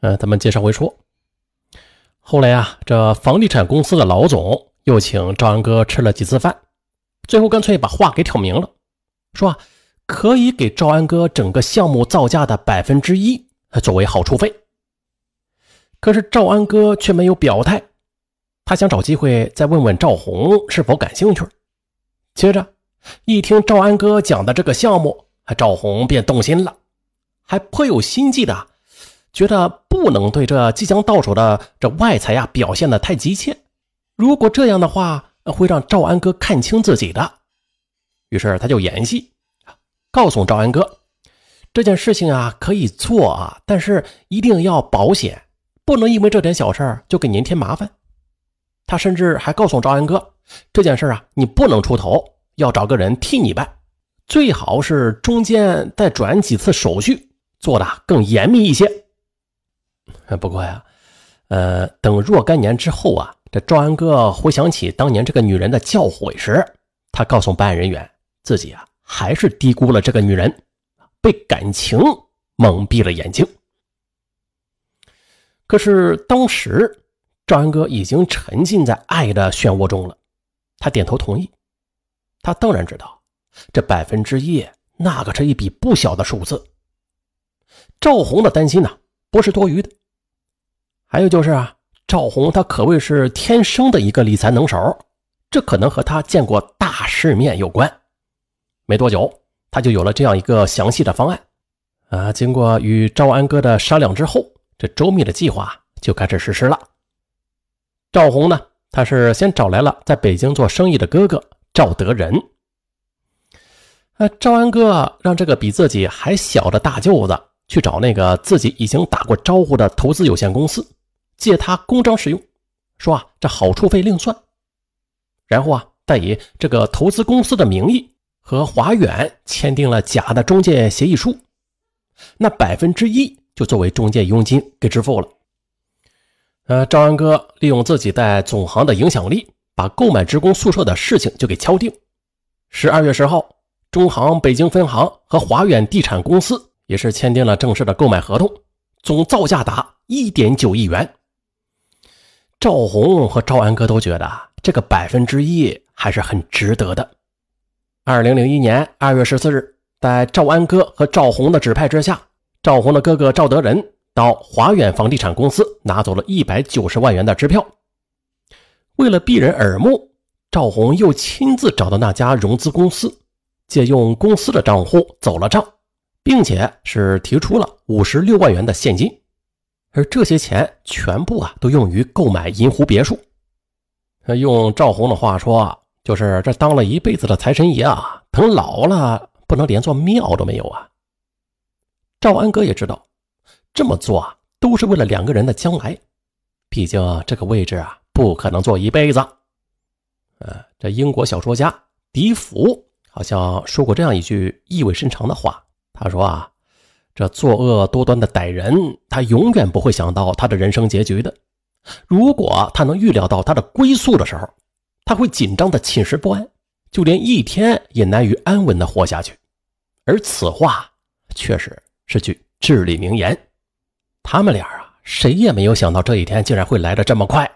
呃，咱们接上回说，后来啊，这房地产公司的老总又请赵安哥吃了几次饭，最后干脆把话给挑明了，说，可以给赵安哥整个项目造价的百分之一作为好处费。可是赵安哥却没有表态，他想找机会再问问赵红是否感兴趣。接着一听赵安哥讲的这个项目，赵红便动心了，还颇有心计的。觉得不能对这即将到手的这外财呀表现的太急切，如果这样的话，会让赵安哥看清自己的。于是他就演戏，告诉赵安哥，这件事情啊可以做啊，但是一定要保险，不能因为这点小事就给您添麻烦。他甚至还告诉赵安哥，这件事啊你不能出头，要找个人替你办，最好是中间再转几次手续，做的更严密一些。不过呀，呃，等若干年之后啊，这赵安哥回想起当年这个女人的教诲时，他告诉办案人员，自己啊还是低估了这个女人，被感情蒙蔽了眼睛。可是当时赵安哥已经沉浸在爱的漩涡中了，他点头同意。他当然知道，这百分之一那可是一笔不小的数字。赵红的担心呢？不是多余的，还有就是啊，赵红他可谓是天生的一个理财能手，这可能和他见过大世面有关。没多久，他就有了这样一个详细的方案。啊，经过与赵安哥的商量之后，这周密的计划就开始实施了。赵红呢，他是先找来了在北京做生意的哥哥赵德仁。啊，赵安哥让这个比自己还小的大舅子。去找那个自己已经打过招呼的投资有限公司，借他公章使用，说啊这好处费另算。然后啊，再以这个投资公司的名义和华远签订了假的中介协议书，那百分之一就作为中介佣金给支付了。呃，赵安哥利用自己在总行的影响力，把购买职工宿舍的事情就给敲定。十二月十号，中行北京分行和华远地产公司。也是签订了正式的购买合同，总造价达一点九亿元。赵红和赵安哥都觉得这个百分之一还是很值得的。二零零一年二月十四日，在赵安哥和赵红的指派之下，赵红的哥哥赵德仁到华远房地产公司拿走了一百九十万元的支票。为了避人耳目，赵红又亲自找到那家融资公司，借用公司的账户走了账。并且是提出了五十六万元的现金，而这些钱全部啊都用于购买银湖别墅。用赵红的话说，就是这当了一辈子的财神爷啊，等老了不能连座庙都没有啊。赵安哥也知道，这么做啊都是为了两个人的将来，毕竟这个位置啊不可能坐一辈子。呃，这英国小说家笛福好像说过这样一句意味深长的话。他说啊，这作恶多端的歹人，他永远不会想到他的人生结局的。如果他能预料到他的归宿的时候，他会紧张的寝食不安，就连一天也难于安稳的活下去。而此话确实是句至理名言。他们俩啊，谁也没有想到这一天竟然会来的这么快。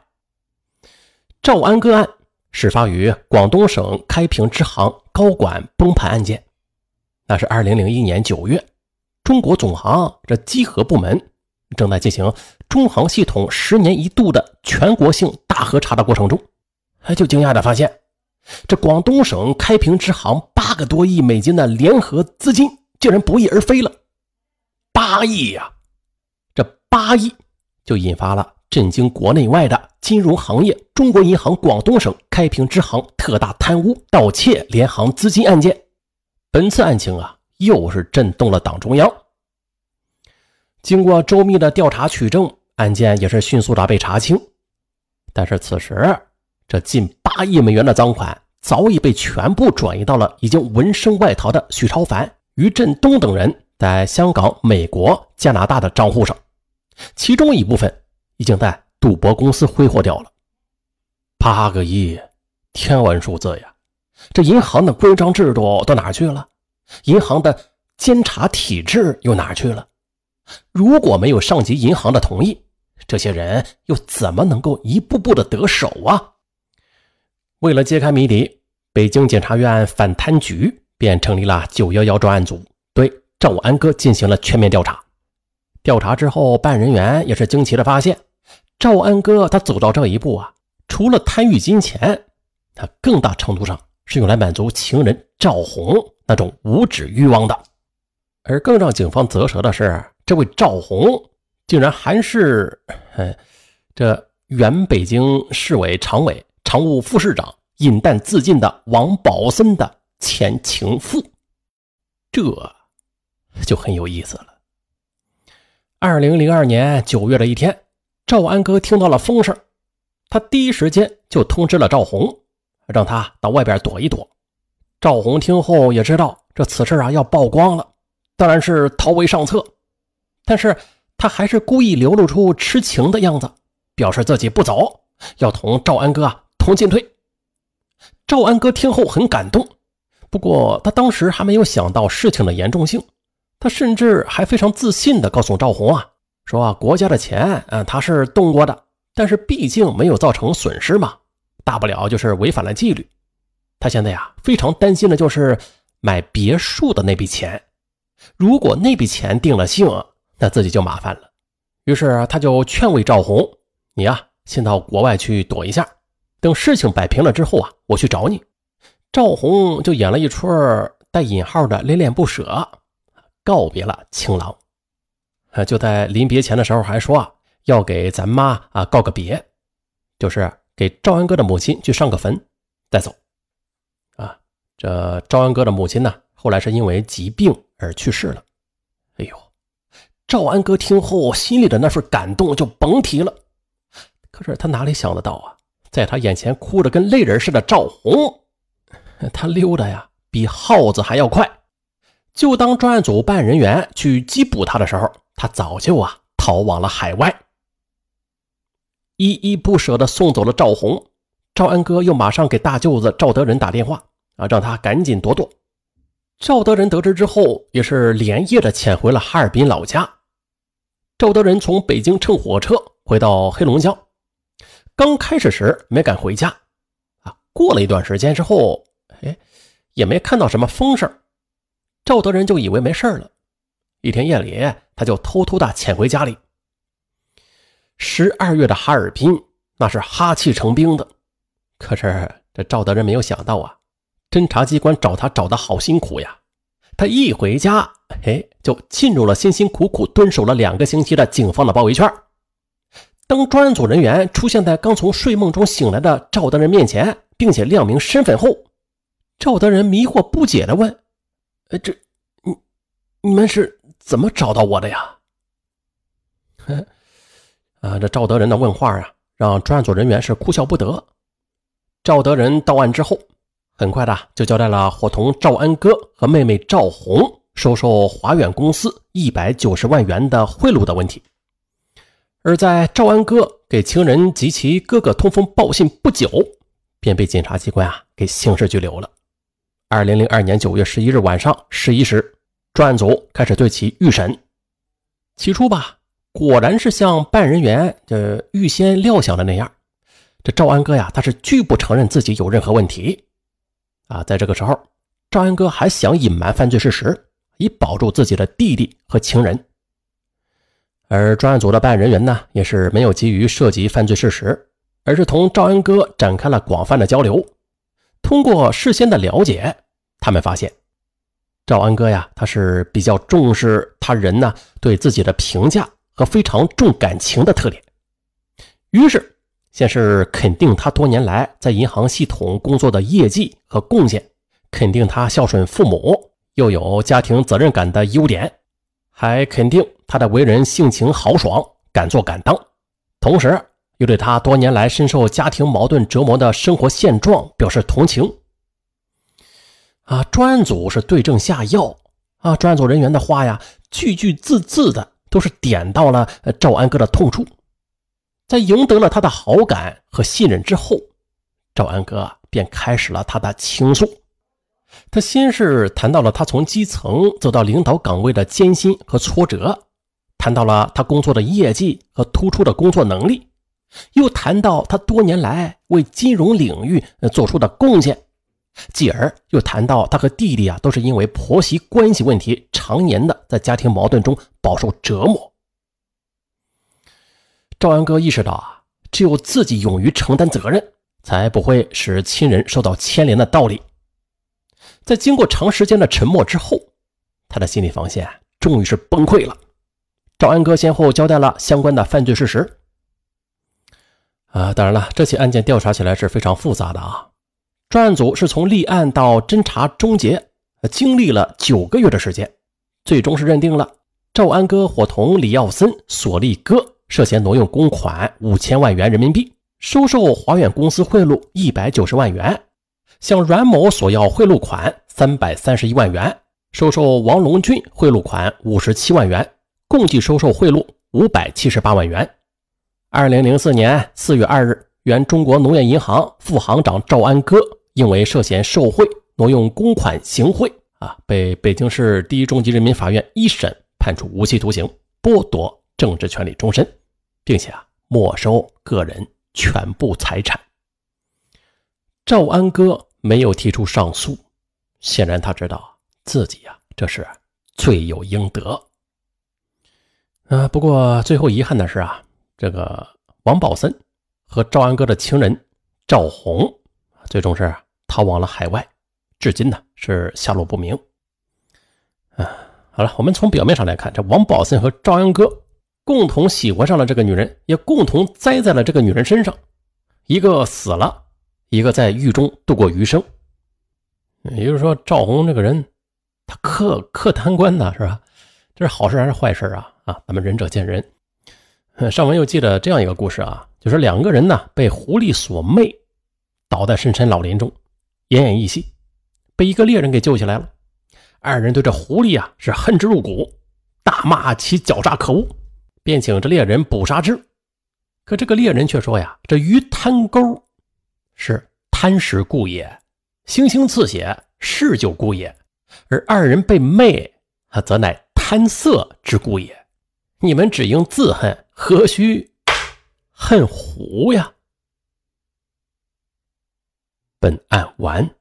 赵安个案始发于广东省开平支行高管崩盘案件。那是二零零一年九月，中国总行这稽核部门正在进行中行系统十年一度的全国性大核查的过程中，哎，就惊讶的发现，这广东省开平支行八个多亿美金的联合资金竟然不翼而飞了，八亿呀！这八亿就引发了震惊国内外的金融行业中国银行广东省开平支行特大贪污盗窃联行资金案件。本次案情啊，又是震动了党中央。经过周密的调查取证，案件也是迅速的被查清。但是此时，这近八亿美元的赃款早已被全部转移到了已经闻声外逃的许超凡、于振东等人在香港、美国、加拿大的账户上，其中一部分已经在赌博公司挥霍掉了。八个亿，天文数字呀！这银行的规章制度到哪去了？银行的监察体制又哪去了？如果没有上级银行的同意，这些人又怎么能够一步步的得手啊？为了揭开谜底，北京检察院反贪局便成立了九幺幺专案组，对赵安哥进行了全面调查。调查之后，办案人员也是惊奇的发现，赵安哥他走到这一步啊，除了贪欲金钱，他更大程度上是用来满足情人赵红那种无止欲望的。而更让警方啧舌的是，这位赵红竟然还是，哎，这原北京市委常委、常务副市长饮弹自尽的王宝森的前情妇，这就很有意思了。二零零二年九月的一天，赵安哥听到了风声，他第一时间就通知了赵红，让他到外边躲一躲。赵红听后也知道这此事啊要曝光了，当然是逃为上策。但是他还是故意流露出痴情的样子，表示自己不走，要同赵安哥啊同进退。赵安哥听后很感动，不过他当时还没有想到事情的严重性。他甚至还非常自信地告诉赵红啊，说啊，国家的钱，嗯，他是动过的，但是毕竟没有造成损失嘛，大不了就是违反了纪律。他现在呀，非常担心的就是买别墅的那笔钱，如果那笔钱定了性，那自己就麻烦了。于是他就劝慰赵红，你呀，先到国外去躲一下，等事情摆平了之后啊，我去找你。赵红就演了一出带引号的恋恋不舍。告别了情郎，就在临别前的时候还说啊，要给咱妈啊告个别，就是给赵安哥的母亲去上个坟再走。啊，这赵安哥的母亲呢，后来是因为疾病而去世了。哎呦，赵安哥听后心里的那份感动就甭提了。可是他哪里想得到啊，在他眼前哭得跟泪人似的赵红，他溜的呀比耗子还要快。就当专案组办案人员去缉捕他的时候，他早就啊逃往了海外。依依不舍地送走了赵红，赵安哥又马上给大舅子赵德仁打电话啊，让他赶紧躲躲。赵德仁得知之后，也是连夜的潜回了哈尔滨老家。赵德仁从北京乘火车回到黑龙江，刚开始时没敢回家，啊，过了一段时间之后，哎，也没看到什么风声。赵德仁就以为没事了，一天夜里，他就偷偷的潜回家里。十二月的哈尔滨那是哈气成冰的，可是这赵德仁没有想到啊，侦查机关找他找的好辛苦呀。他一回家，哎，就进入了辛辛苦苦蹲守了两个星期的警方的包围圈。当专案组人员出现在刚从睡梦中醒来的赵德仁面前，并且亮明身份后，赵德仁迷惑不解的问。呃，这，你你们是怎么找到我的呀？啊，这赵德仁的问话啊，让专案组人员是哭笑不得。赵德仁到案之后，很快的就交代了伙同赵安哥和妹妹赵红收受华远公司一百九十万元的贿赂的问题。而在赵安哥给情人及其哥哥通风报信不久，便被检察机关啊给刑事拘留了。二零零二年九月十一日晚上十一时，专案组开始对其预审。起初吧，果然是像办案人员这预先料想的那样，这赵安哥呀，他是拒不承认自己有任何问题。啊，在这个时候，赵安哥还想隐瞒犯罪事实，以保住自己的弟弟和情人。而专案组的办案人员呢，也是没有急于涉及犯罪事实，而是同赵安哥展开了广泛的交流。通过事先的了解，他们发现赵安哥呀，他是比较重视他人呢对自己的评价和非常重感情的特点。于是，先是肯定他多年来在银行系统工作的业绩和贡献，肯定他孝顺父母，又有家庭责任感的优点，还肯定他的为人性情豪爽，敢做敢当，同时。又对他多年来深受家庭矛盾折磨的生活现状表示同情。啊，专案组是对症下药啊，专案组人员的话呀，句句字字的都是点到了赵安哥的痛处。在赢得了他的好感和信任之后，赵安哥便开始了他的倾诉。他先是谈到了他从基层走到领导岗位的艰辛和挫折，谈到了他工作的业绩和突出的工作能力，又谈到他多年来为金融领域做出的贡献，继而又谈到他和弟弟啊都是因为婆媳关系问题，常年的在家庭矛盾中饱受折磨。赵安哥意识到啊，只有自己勇于承担责任，才不会使亲人受到牵连的道理。在经过长时间的沉默之后，他的心理防线终于是崩溃了。赵安哥先后交代了相关的犯罪事实。啊，当然了，这起案件调查起来是非常复杂的啊。专案组是从立案到侦查终结，经历了九个月的时间，最终是认定了赵安哥伙同李耀森、索利哥涉嫌挪用公款五千万元人民币，收受华远公司贿赂一百九十万元，向阮某索要贿赂款三百三十一万元，收受王龙俊贿赂款五十七万元。共计收受贿赂五百七十八万元。二零零四年四月二日，原中国农业银行副行长赵安哥因为涉嫌受贿、挪用公款行贿，啊，被北京市第一中级人民法院一审判处无期徒刑，剥夺政治权利终身，并且啊，没收个人全部财产。赵安哥没有提出上诉，显然他知道自己呀，这是罪有应得。啊，不过最后遗憾的是啊，这个王宝森和赵安哥的情人赵红，最终是逃往了海外，至今呢是下落不明。啊，好了，我们从表面上来看，这王宝森和赵阳哥共同喜欢上了这个女人，也共同栽在了这个女人身上，一个死了，一个在狱中度过余生。也就是说，赵红这个人，他克克贪官呢，是吧？这是好事还是坏事啊？啊，咱们仁者见仁。上文又记得这样一个故事啊，就是两个人呢被狐狸所魅，倒在深山老林中，奄奄一息，被一个猎人给救起来了。二人对这狐狸啊是恨之入骨，大骂其狡诈可恶，便请这猎人捕杀之。可这个猎人却说呀：“这鱼贪钩是贪食故也，星星刺血嗜酒故也，而二人被魅，则乃贪色之故也。”你们只应自恨，何须恨狐呀？本案完。